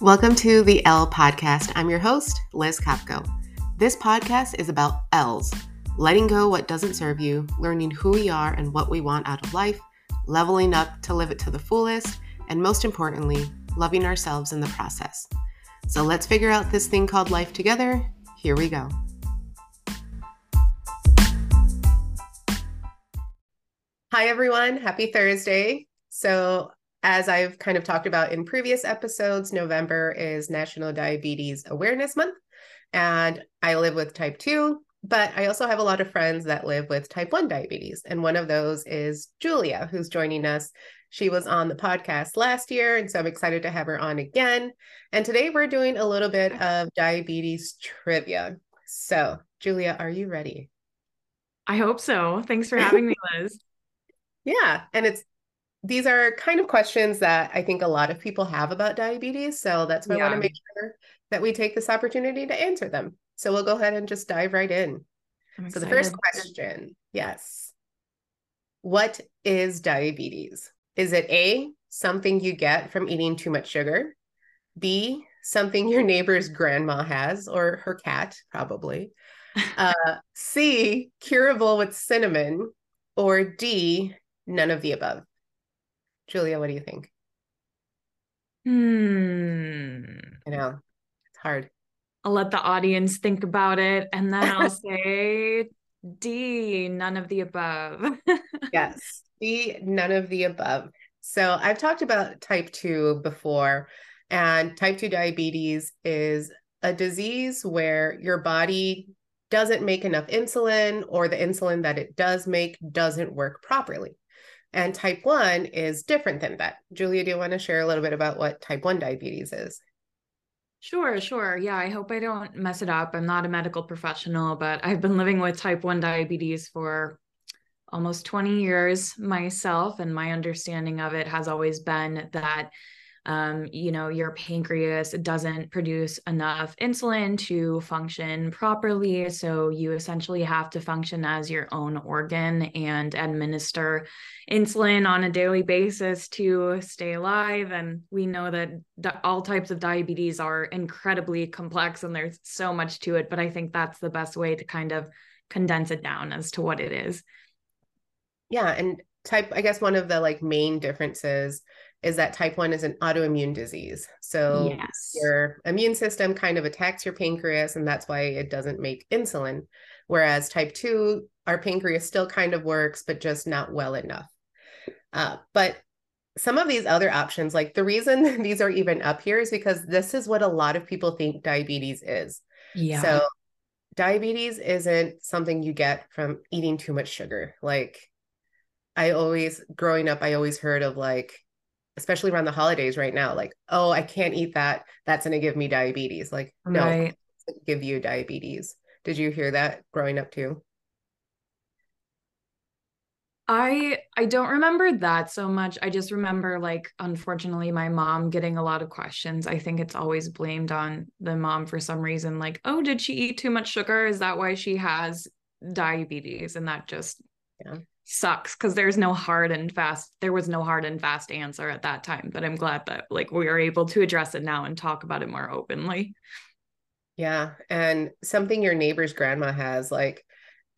Welcome to the L Podcast. I'm your host, Liz Kopco. This podcast is about L's letting go what doesn't serve you, learning who we are and what we want out of life, leveling up to live it to the fullest, and most importantly, loving ourselves in the process. So let's figure out this thing called life together. Here we go. Hi, everyone. Happy Thursday. So, as I've kind of talked about in previous episodes, November is National Diabetes Awareness Month. And I live with type 2, but I also have a lot of friends that live with type 1 diabetes. And one of those is Julia, who's joining us. She was on the podcast last year, and so I'm excited to have her on again. And today we're doing a little bit of diabetes trivia. So, Julia, are you ready? I hope so. Thanks for having me, Liz. yeah. And it's these are kind of questions that I think a lot of people have about diabetes. So that's why yeah. I want to make sure that we take this opportunity to answer them. So we'll go ahead and just dive right in. So the first question, yes. What is diabetes? Is it A, something you get from eating too much sugar? B, something your neighbor's grandma has or her cat, probably. Uh, C, curable with cinnamon. Or D, none of the above. Julia, what do you think? Hmm. I know it's hard. I'll let the audience think about it and then I'll say D, none of the above. yes, D, none of the above. So I've talked about type 2 before, and type 2 diabetes is a disease where your body doesn't make enough insulin, or the insulin that it does make doesn't work properly. And type 1 is different than that. Julia, do you want to share a little bit about what type 1 diabetes is? Sure, sure. Yeah, I hope I don't mess it up. I'm not a medical professional, but I've been living with type 1 diabetes for almost 20 years myself. And my understanding of it has always been that um, you know, your pancreas doesn't produce enough insulin to function properly. So you essentially have to function as your own organ and administer insulin on a daily basis to stay alive. And we know that all types of diabetes are incredibly complex and there's so much to it. But I think that's the best way to kind of condense it down as to what it is. Yeah. And type, I guess one of the like main differences is that type 1 is an autoimmune disease. So yes. your immune system kind of attacks your pancreas, and that's why it doesn't make insulin. Whereas type 2, our pancreas still kind of works, but just not well enough. Uh, but some of these other options, like the reason these are even up here is because this is what a lot of people think diabetes is. Yeah. So diabetes isn't something you get from eating too much sugar. Like I always, growing up, I always heard of like, especially around the holidays right now, like, oh, I can't eat that. That's going to give me diabetes. Like, no, right. give you diabetes. Did you hear that growing up too? I I don't remember that so much. I just remember like unfortunately my mom getting a lot of questions. I think it's always blamed on the mom for some reason like, "Oh, did she eat too much sugar? Is that why she has diabetes?" And that just yeah sucks because there's no hard and fast there was no hard and fast answer at that time but i'm glad that like we are able to address it now and talk about it more openly. Yeah and something your neighbor's grandma has like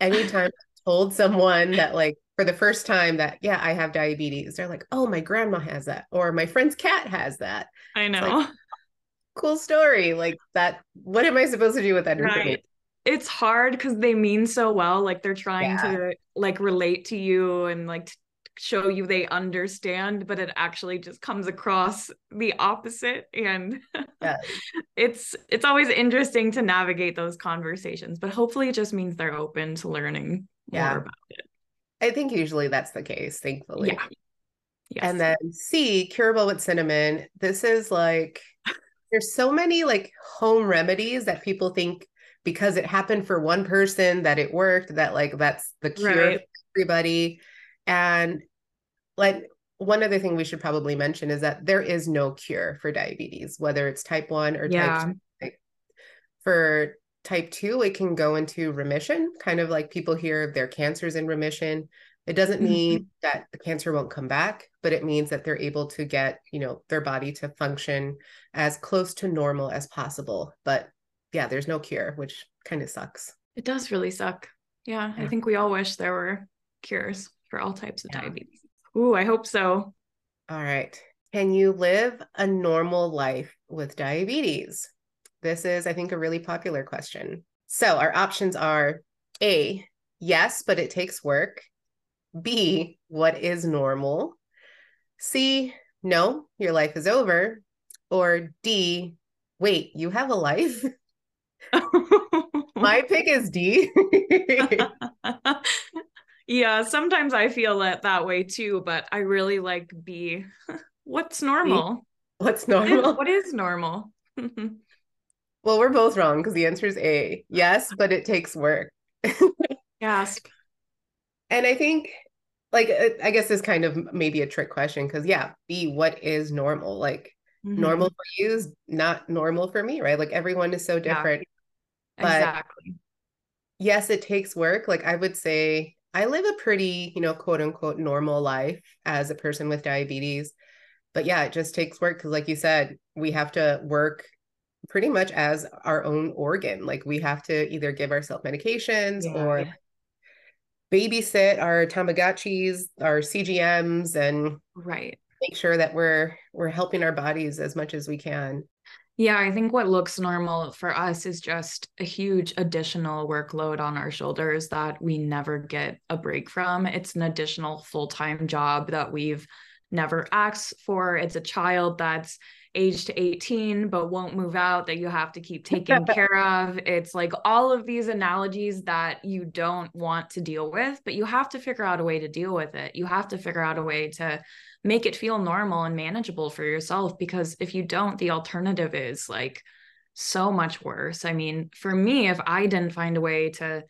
anytime I told someone that like for the first time that yeah i have diabetes they're like oh my grandma has that or my friend's cat has that. I know. cool story like that what am i supposed to do with that right. It's hard because they mean so well like they're trying yeah. to like relate to you and like show you they understand but it actually just comes across the opposite and yeah. it's it's always interesting to navigate those conversations but hopefully it just means they're open to learning yeah. more about it i think usually that's the case thankfully yeah yes. and then c curable with cinnamon this is like there's so many like home remedies that people think because it happened for one person that it worked that like that's the cure right. for everybody and like one other thing we should probably mention is that there is no cure for diabetes whether it's type 1 or yeah. type 2 like, for type 2 it can go into remission kind of like people hear their cancers in remission It doesn't mean mm-hmm. that the cancer won't come back, but it means that they're able to get, you know, their body to function as close to normal as possible. But yeah, there's no cure, which kind of sucks. It does really suck. Yeah, yeah, I think we all wish there were cures for all types of yeah. diabetes. Ooh, I hope so. All right. Can you live a normal life with diabetes? This is, I think, a really popular question. So our options are A, yes, but it takes work. B, what is normal? C, no, your life is over. Or D, wait, you have a life? My pick is D. yeah, sometimes I feel it that way too, but I really like B. What's normal? What's normal? What is, what is normal? well, we're both wrong because the answer is A. Yes, but it takes work. Gasp. And I think, like, uh, I guess this kind of maybe a trick question because, yeah, B, what is normal? Like, mm-hmm. normal for you is not normal for me, right? Like, everyone is so different. Yeah. But exactly. Yes, it takes work. Like, I would say I live a pretty, you know, quote unquote normal life as a person with diabetes. But yeah, it just takes work because, like you said, we have to work pretty much as our own organ. Like we have to either give ourselves medications yeah. or babysit our Tamagotchis, our CGMs, and right make sure that we're we're helping our bodies as much as we can. Yeah, I think what looks normal for us is just a huge additional workload on our shoulders that we never get a break from. It's an additional full time job that we've never asked for. It's a child that's age to 18 but won't move out that you have to keep taking care of it's like all of these analogies that you don't want to deal with but you have to figure out a way to deal with it you have to figure out a way to make it feel normal and manageable for yourself because if you don't the alternative is like so much worse i mean for me if i didn't find a way to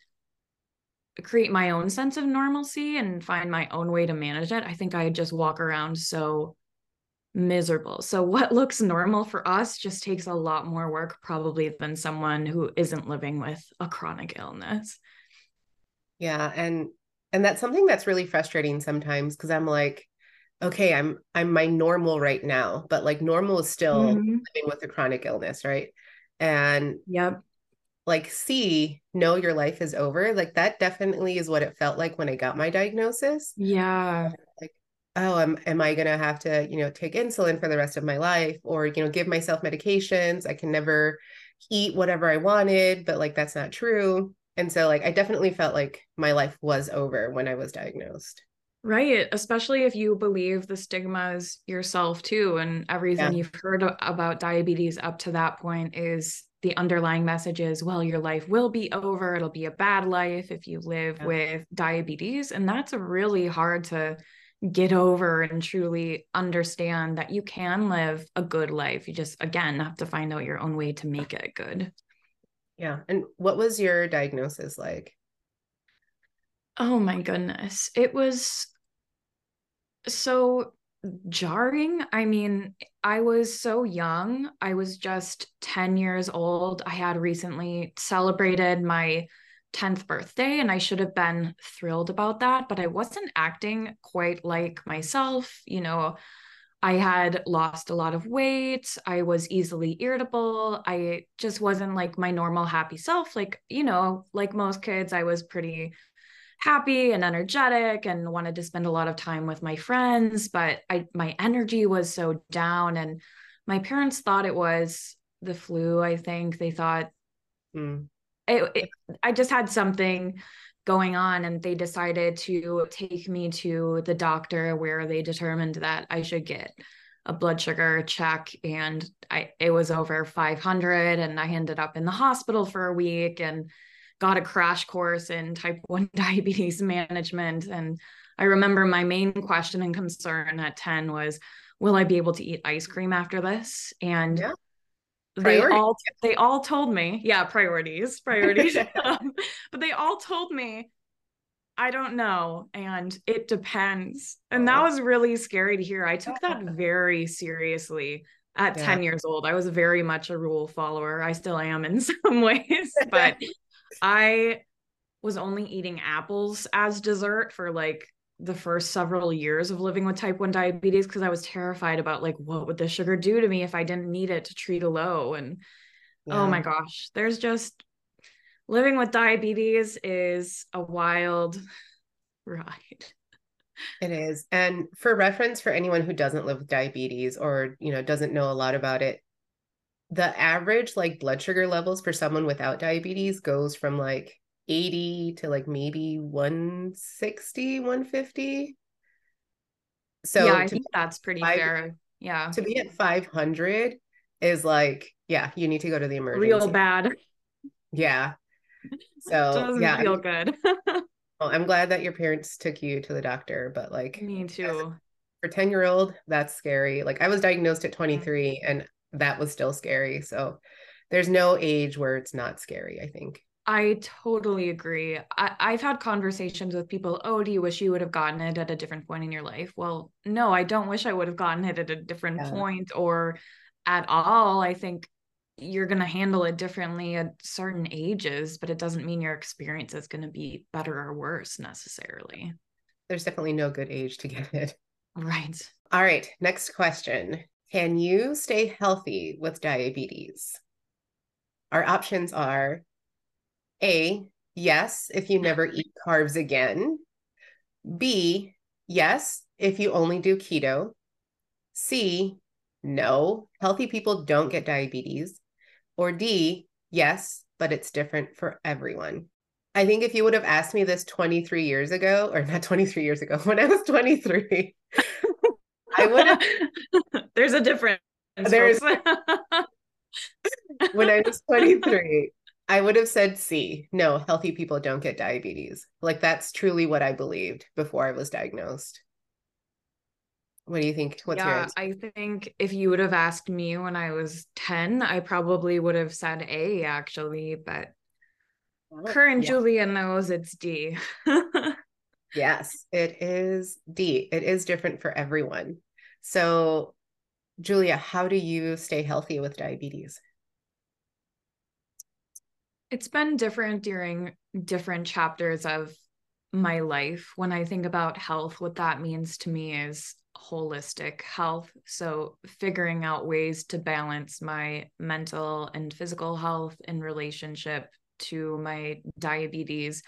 create my own sense of normalcy and find my own way to manage it i think i'd just walk around so miserable. So what looks normal for us just takes a lot more work probably than someone who isn't living with a chronic illness. Yeah, and and that's something that's really frustrating sometimes because I'm like okay, I'm I'm my normal right now, but like normal is still mm-hmm. living with a chronic illness, right? And yep. Like see know your life is over. Like that definitely is what it felt like when I got my diagnosis. Yeah Like, oh am, am i going to have to you know take insulin for the rest of my life or you know give myself medications i can never eat whatever i wanted but like that's not true and so like i definitely felt like my life was over when i was diagnosed right especially if you believe the stigmas yourself too and everything yeah. you've heard about diabetes up to that point is the underlying message is well your life will be over it'll be a bad life if you live yeah. with diabetes and that's really hard to get over and truly understand that you can live a good life. You just, again, have to find out your own way to make it good. Yeah. And what was your diagnosis like? Oh my goodness. It was so jarring. I mean, I was so young. I was just 10 years old. I had recently celebrated my 10th birthday and I should have been thrilled about that, but I wasn't acting quite like myself. You know, I had lost a lot of weight. I was easily irritable. I just wasn't like my normal happy self. Like, you know, like most kids, I was pretty happy and energetic and wanted to spend a lot of time with my friends, but I my energy was so down and my parents thought it was the flu, I think. They thought mm it, it, I just had something going on and they decided to take me to the doctor where they determined that I should get a blood sugar check and I it was over 500 and I ended up in the hospital for a week and got a crash course in type 1 diabetes management. And I remember my main question and concern at 10 was will I be able to eat ice cream after this? And yeah. they all they all told me yeah priorities priorities. Um, but they all told me i don't know. And it depends. And that oh. was really scary to hear. I took that very seriously at yeah. 10 years old. I was very much a rule follower. I still am in some ways but i was only eating apples as dessert for like the first several years of living with type 1 diabetes because I was terrified about like what would the sugar do to me if I didn't need it to treat a low and oh yeah. oh my gosh there's just living with diabetes is a wild ride it is and for reference for anyone who doesn't live with diabetes or you know doesn't know a lot about it the average like blood sugar levels for someone without diabetes goes from like 80 to like maybe 160 150 so yeah i think that's pretty five, fair. Yeah. to be at 500 is like yeah you need to go to the emergency. real bad. Yeah. So doesn't yeah feel good. Well, i'm glad that your parents took you to the doctor but like me too. for 10 year old that's scary. Like i was diagnosed at 23 and that was still scary so there's no age where it's not scary i think I totally agree. I, have had conversations with people, oh, do you wish you would have gotten it at a different point in your life? Well, no, I don't wish I would have gotten it at a different yeah. point or at all. I think you're going to handle it differently at certain ages, but it doesn't mean your experience is going to be better or worse necessarily. There's definitely no good age to get it. Right. All right. Next question Can you stay healthy with diabetes? Our options are a, yes, if you never eat carbs again. B, yes, if you only do keto. C, no, healthy people don't get diabetes. Or D, yes, but it's different for everyone. I think if you would have asked me this 23 years ago, or not 23 years ago, when I was 23, I would have. There's a difference. There's. when I was 23, I would have said C. No, healthy people don't get diabetes. Like that's truly what I believed before I was diagnosed. What do you think? What's yeah, I think if you would have asked me when I was 10, I probably would have said A actually, but current yeah. Julia knows it's D. yes, it is D. It is different for everyone. So, Julia, how do you stay healthy with diabetes? It's been different during different chapters of my life. When I think about health, what that means to me is holistic health. So, figuring out ways to balance my mental and physical health in relationship to my diabetes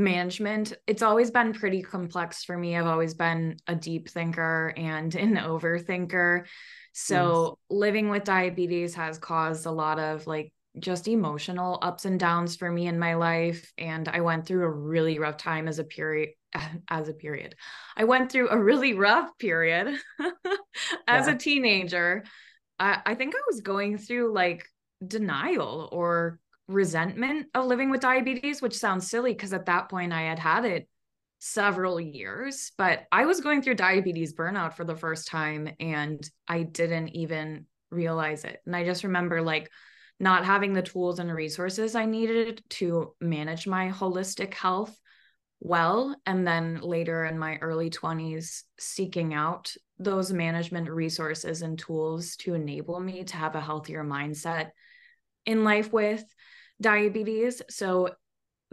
management. It's always been pretty complex for me. I've always been a deep thinker and an overthinker. So, yes. living with diabetes has caused a lot of like just emotional ups and downs for me in my life and i went through a really rough time as a period as a period i went through a really rough period as yeah. a teenager I, I think i was going through like denial or resentment of living with diabetes which sounds silly because at that point i had had it several years but i was going through diabetes burnout for the first time and i didn't even realize it and i just remember like not having the tools and resources I needed to manage my holistic health well. And then later in my early 20s, seeking out those management resources and tools to enable me to have a healthier mindset in life with diabetes. So,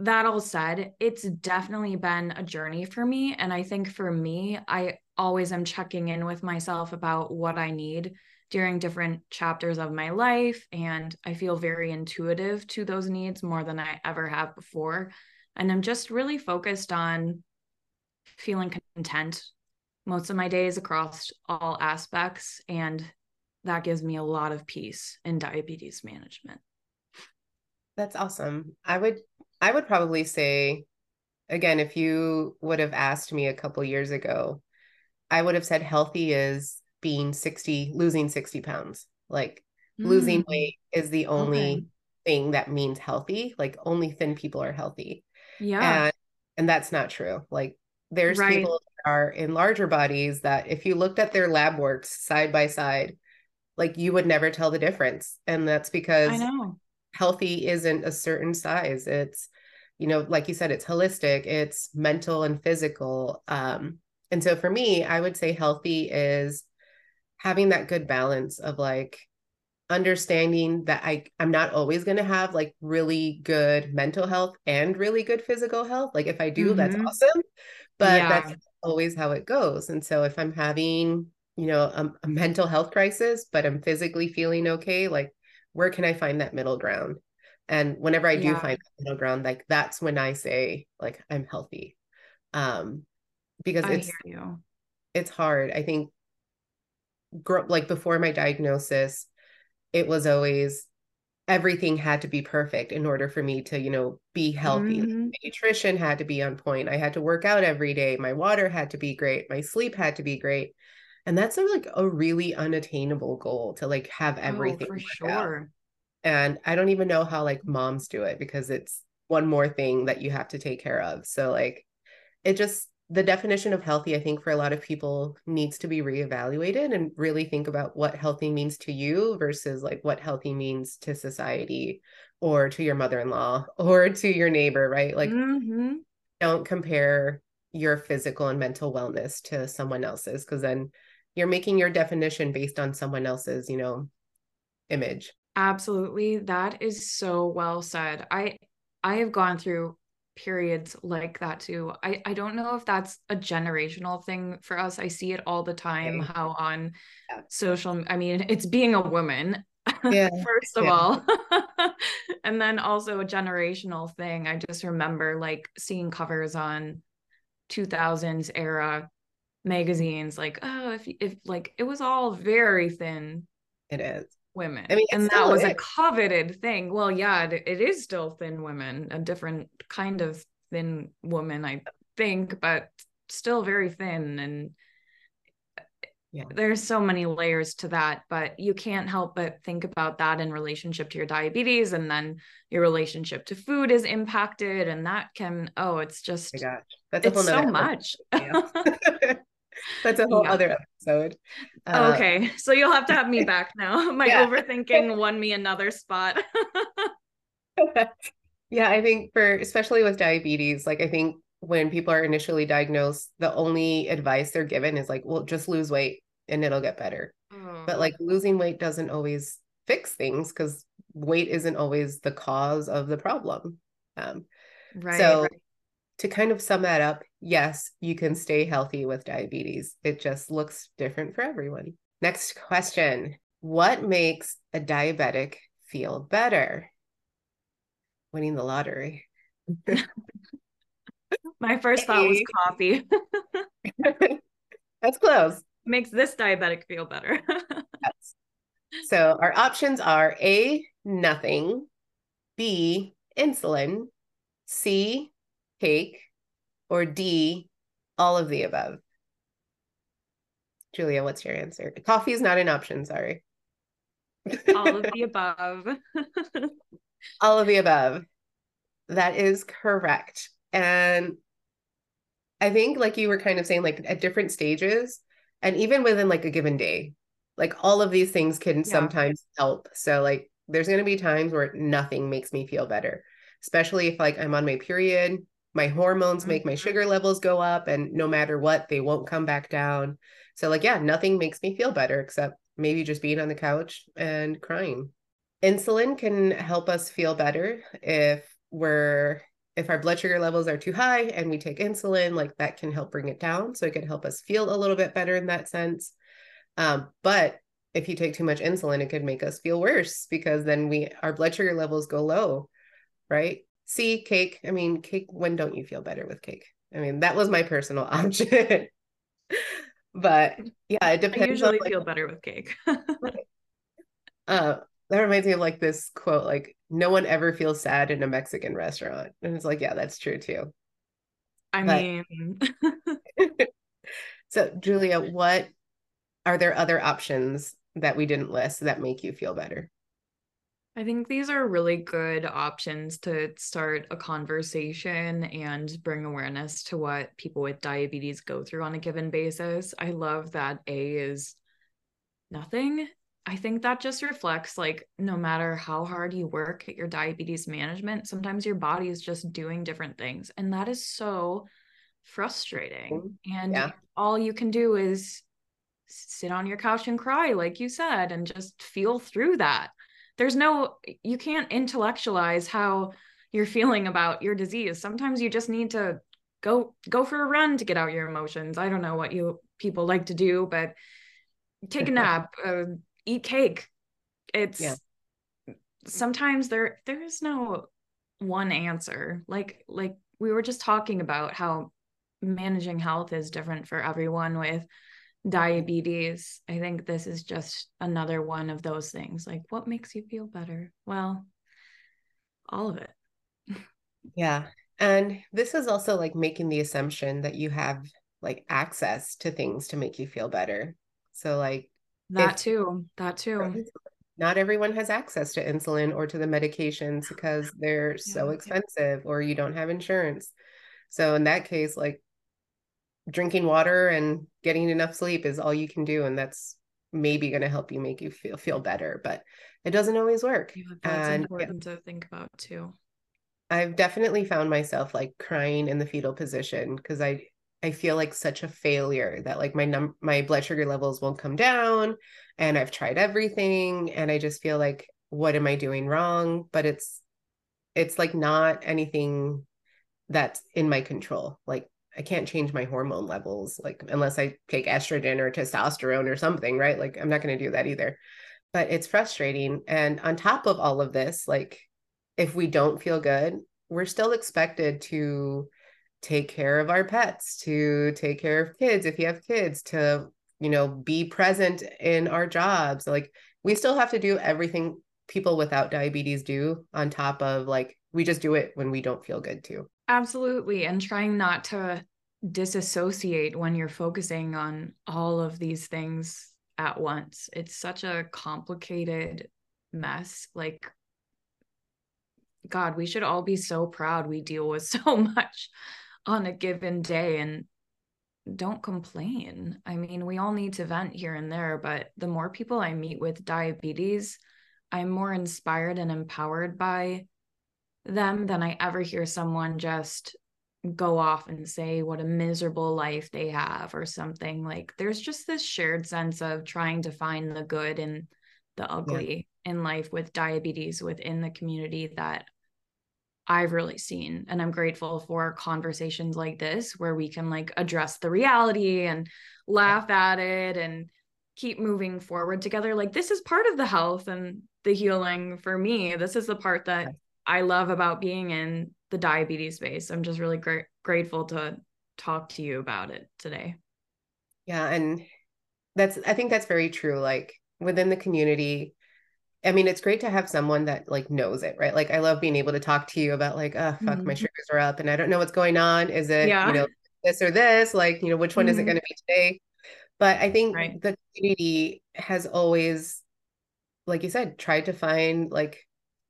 that all said, it's definitely been a journey for me. And I think for me, I always am checking in with myself about what I need during different chapters of my life. And I feel very intuitive to those needs more than I ever have before. And I'm just really focused on feeling content most of my days across all aspects. And that gives me a lot of peace in diabetes management. That's awesome. I would I would probably say again if you would have asked me a couple years ago, I would have said healthy is being 60 losing 60 pounds like mm. losing weight is the only okay. thing that means healthy like only thin people are healthy yeah and and that's not true like there's right. people that are in larger bodies that if you looked at their lab works side by side like you would never tell the difference and that's because I know healthy isn't a certain size it's you know like you said it's holistic it's mental and physical um and so for me i would say healthy is having that good balance of like understanding that I I'm not always going to have like really good mental health and really good physical health. Like if I do, mm-hmm. that's awesome. But yeah. that's always how it goes. And so if I'm having, you know, a, a mental health crisis, but I'm physically feeling okay, like where can I find that middle ground? And whenever I do yeah. find that middle ground, like that's when I say, like, I'm healthy. Um, because I it's it's hard. I think grow like before my diagnosis, it was always everything had to be perfect in order for me to, you know, be healthy. Mm-hmm. nutrition had to be on point. I had to work out every day. My water had to be great. My sleep had to be great. And that's a, like a really unattainable goal to like have oh, everything. Oh, for sure. Out. And I don't even know how like moms do it because it's one more thing that you have to take care of. So like it just the definition of healthy, I think, for a lot of people needs to be reevaluated and really think about what healthy means to you versus like what healthy means to society or to your mother in law or to your neighbor, right? Like, mm-hmm. don't compare your physical and mental wellness to someone else's because then you're making your definition based on someone else's, you know, image. Absolutely. That is so well said. I I have gone through periods like that too. I, I don't know if that's a generational thing for us. I see it all the time okay. how on yeah. social I mean it's being a woman yeah. first of yeah. all. and then also a generational thing. I just remember like seeing covers on 2000s era magazines like oh if if like it was all very thin. It is women. I mean, and that was is. a coveted thing. Well, yeah, it, it is still thin women, a different kind of thin woman, I think, but still very thin. And yeah. there's so many layers to that, but you can't help but think about that in relationship to your diabetes. And then your relationship to food is impacted. And that can, oh, it's just, oh that's it's so much. That's a whole yeah. other episode. Uh, okay. So you'll have to have me back now. My yeah. overthinking won me another spot. yeah, I think for especially with diabetes, like I think when people are initially diagnosed, the only advice they're given is like, well, just lose weight and it'll get better. Mm. But like losing weight doesn't always fix things because weight isn't always the cause of the problem. Um, right. So right to kind of sum that up, yes, you can stay healthy with diabetes. It just looks different for everyone. Next question What makes a diabetic feel better? Winning the lottery. My first thought was coffee. That's close. Makes this diabetic feel better. yes. So our options are A, nothing, B, insulin, C, cake, or D, all of the above? Julia, what's your answer? Coffee is not an option, sorry. all of the above. all of the above. That is correct. And I think, like you were kind of saying, like at different stages, and even within like a given day, like all of these things can yeah. sometimes help. So, like, there's going to be times where nothing makes me feel better, especially if like I'm on my period my hormones make my mm-hmm. sugar levels go up and no matter what they won't come back down. So like yeah nothing makes me feel better except maybe just being on the couch and crying. Insulin can help us feel better if we're if our blood sugar levels are too high and we take insulin like that can help bring it down. So it can help us feel a little bit better in that sense. Um, but if you take too much insulin it could make us feel worse because then we our blood sugar levels go low right see cake. I mean, cake, when don't you feel better with cake? I mean, that was my personal option. but yeah, it depends. I usually on, like, feel better with cake. uh, that reminds me of like this quote, like, no one ever feels sad in a Mexican restaurant. And it's like, yeah, that's true too. I but, mean, so Julia, what are there other options that we didn't list that make you feel better? I think these are really good options to start a conversation and bring awareness to what people with diabetes go through on a given basis. I love that A is nothing. I think that just reflects like no matter how hard you work at your diabetes management, sometimes your body is just doing different things. And that is so frustrating. Mm-hmm. And yeah. all you can do is sit on your couch and cry, like you said, and just feel through that there's no you can't intellectualize how you're feeling about your disease. Sometimes you just need to go go for a run to get out your emotions. I don't know what you people like to do but take a nap uh, eat cake. It's yeah. sometimes there there is no one answer. Like like we were just talking about how managing health is different for everyone with diabetes i think this is just another one of those things like what makes you feel better? Well all of it. Yeah and this is also like making the assumption that you have like access to things to make you feel better. So like that if, too that too. not everyone has access to insulin or to the medications because they're yeah, so expensive or you don't have insurance. So in that case like drinking water and getting enough sleep is all you can do and that's maybe going to help you make you feel feel better but it doesn't always work. Yeah, that's and important yeah, to think about too. I've definitely found myself like crying in the fetal position because i i feel like such a failure that like my num my blood sugar levels won't come down and i've tried everything and i just feel like what am i doing wrong? But it's it's like not anything that's in my control. Like I can't change my hormone levels, like unless I take estrogen or testosterone or something, right? Like I'm not going to do that either. But it's frustrating. And on top of all of this, like if we don't feel good, we're still expected to take care of our pets, to take care of kids if you have kids, to, you know, be present in our jobs. Like we still have to do everything people without diabetes do on top of like we just do it when we don't feel good too. Absolutely. And trying not to disassociate when you're focusing on all of these things at once. It's such a complicated mess. Like, God, we should all be so proud we deal with so much on a given day and don't complain. I mean, we all need to vent here and there, but the more people I meet with diabetes, I'm more inspired and empowered by them than I ever hear someone just go off and say what a miserable life they have or something. Like there's just this shared sense of trying to find the good and the ugly yeah. in life with diabetes within the community that I've really seen. And I'm grateful for conversations like this where we can like address the reality and laugh at it and keep moving forward together. Like this is part of the health and the healing for me. This is the part that I love about being in the diabetes space. I'm just really gra- grateful to talk to you about it today. Yeah, and that's I think that's very true like within the community I mean, it's great to have someone that like knows it, right? Like I love being able to talk to you about like, oh fuck, mm-hmm. my sugars are up and I don't know what's going on. Is it, yeah. you know, this or this? Like, you know, which one mm-hmm. is it mm-hmm. going to be today? But I think right. the community has always, like you said, tried to find like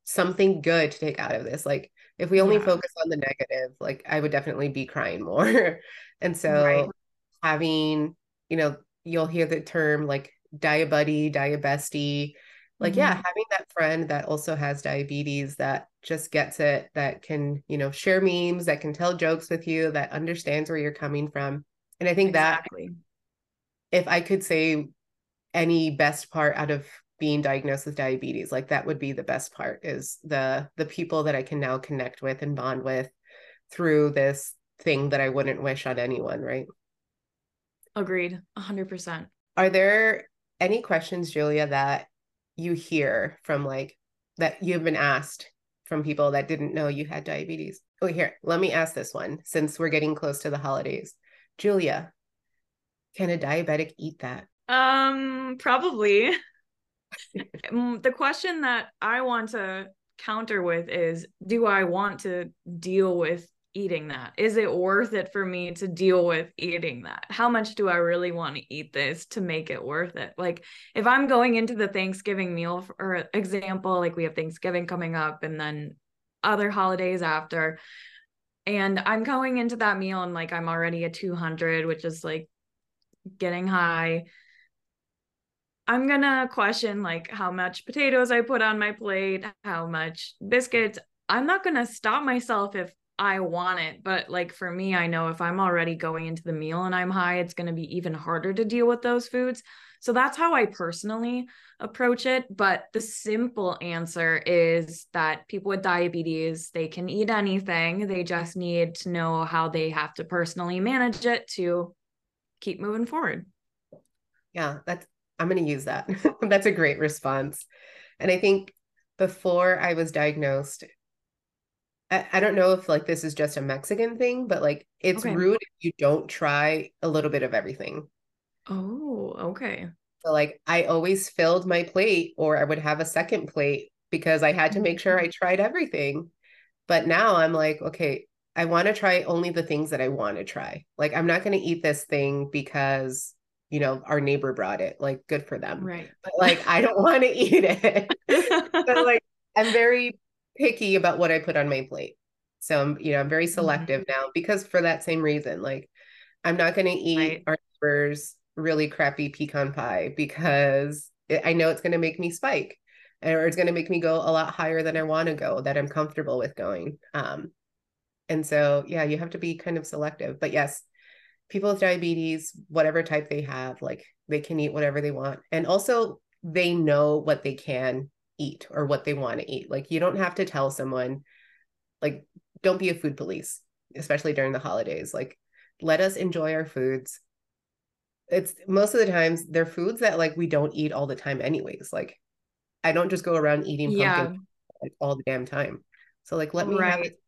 something good to take out of this. Like if we only yeah. focus on the negative, like I would definitely be crying more. and so right. having, you know, you'll hear the term like diabuddy, diabestie. Like, mm-hmm. yeah, having that friend that also has diabetes that just gets it, that can, you know, share memes, that can tell jokes with you, that understands where you're coming from. And I think exactly. that if I could say any best part out of being diagnosed with diabetes like that would be the best part is the the people that i can now connect with and bond with through this thing that i wouldn't wish on anyone right? Agreed 100% are there any questions julia that you hear from like that you've been asked from people that didn't know you had diabetes? Oh here let me ask this one since we're getting close to the holidays. Julia can a diabetic eat that? Um probably Mm, the question that I want to counter with is do I want to deal with eating that? Is it worth it for me to deal with eating that? How much do I really want to eat this to make it worth it? Like if I'm going into the Thanksgiving meal for example, like we have Thanksgiving coming up and then other holidays after and I'm going into that meal and like I'm already at 200, which is like getting high I'm gonna question like how much potatoes I put on my plate, how much biscuits. I'm not gonna stop myself if I want it. But like for me, I know if I'm already going into the meal and I'm high, it's to be even harder to deal with those foods. So that's how I personally approach it. But the simple answer is that people with diabetes, they can eat anything. They just need to know how they have to personally manage it to keep moving forward. Yeah, that's I'm going to use that. that's a great response. And I think before I was diagnosed, I, I don't know if like this is just a Mexican thing, but like it's okay. rude if you don't try a little bit of everything. Oh, okay. So like I always filled my plate or I would have a second plate because I had to make sure I mm-hmm. tried everything. But now I'm like, okay, I want to try only the things that I want to try. Like I'm not going to eat this thing because you know our neighbor brought it. Like good for them. Right. But like I don't want to eat it. so like I'm very picky about what I put on my plate. So I'm, you know, I'm very selective mm-hmm. now because for that same reason, like I'm not going to eat right. our neighbor's really crappy pecan pie because it, I know it's going to make me spike or it's going to make me go a lot higher than I want to go that I'm comfortable with going. Um, and so, yeah, you have to be kind of selective. But yes, people with diabetes, whatever type they have, like they can eat whatever they want. And also, they know what they can eat or what they want to eat. Like you don't have to tell someone, like, don't be a food police, especially during the holidays. Like, let us enjoy our foods. It's most of the times they're foods that like we don't eat all the time, anyways. Like, I don't just go around eating pumpkin yeah. like all the damn time. So like, let me right. have it.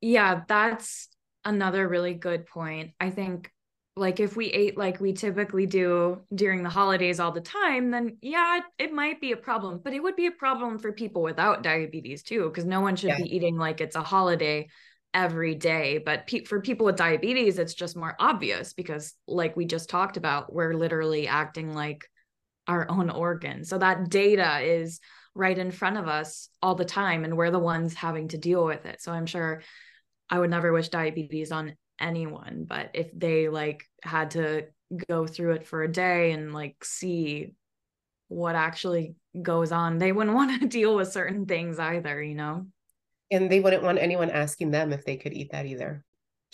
Yeah, that's another really good point. I think like if we ate like we typically do during the holidays all the time then yeah it, it might be a problem but it would be a problem for people without diabetes too because no one should yeah. be eating like it's a holiday every day but pe- for people with diabetes it's just more obvious because like we just talked about we're literally acting like our own organ so that data is right in front of us all the time and we're the ones having to deal with it so i'm sure i would never wish diabetes on anyone but if they like had to go through it for a day and like see what actually goes on they wouldn't want to deal with certain things either you know? And they wouldn't want anyone asking them if they could eat that either.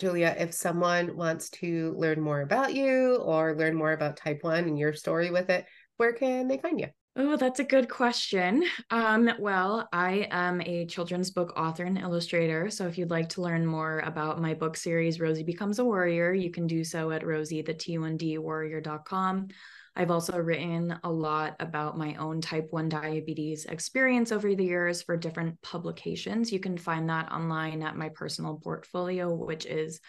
Julia if someone wants to learn more about you or learn more about type 1 and your story with it where can they find you Oh, that's a good question. Um, well, I am a children's book author and illustrator. So if you'd like to learn more about my book series, Rosie Becomes a Warrior, you can do so at rosie, the T1D warrior.com. I've also written a lot about my own type 1 diabetes experience over the years for different publications. You can find that online at my personal portfolio, which is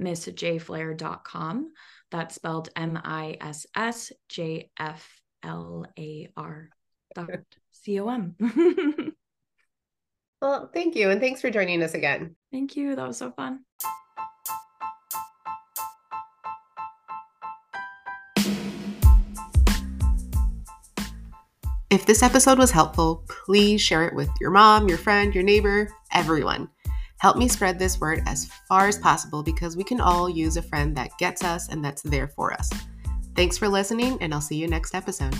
missjflair.com. That's spelled M I S S J F L A R dot C O M. Well, thank you. And thanks for joining us again. Thank you. That was so fun. If this episode was helpful, please share it with your mom, your friend, your neighbor, everyone. Help me spread this word as far as possible because we can all use a friend that gets us and that's there for us. Thanks for listening, and I'll see you next episode.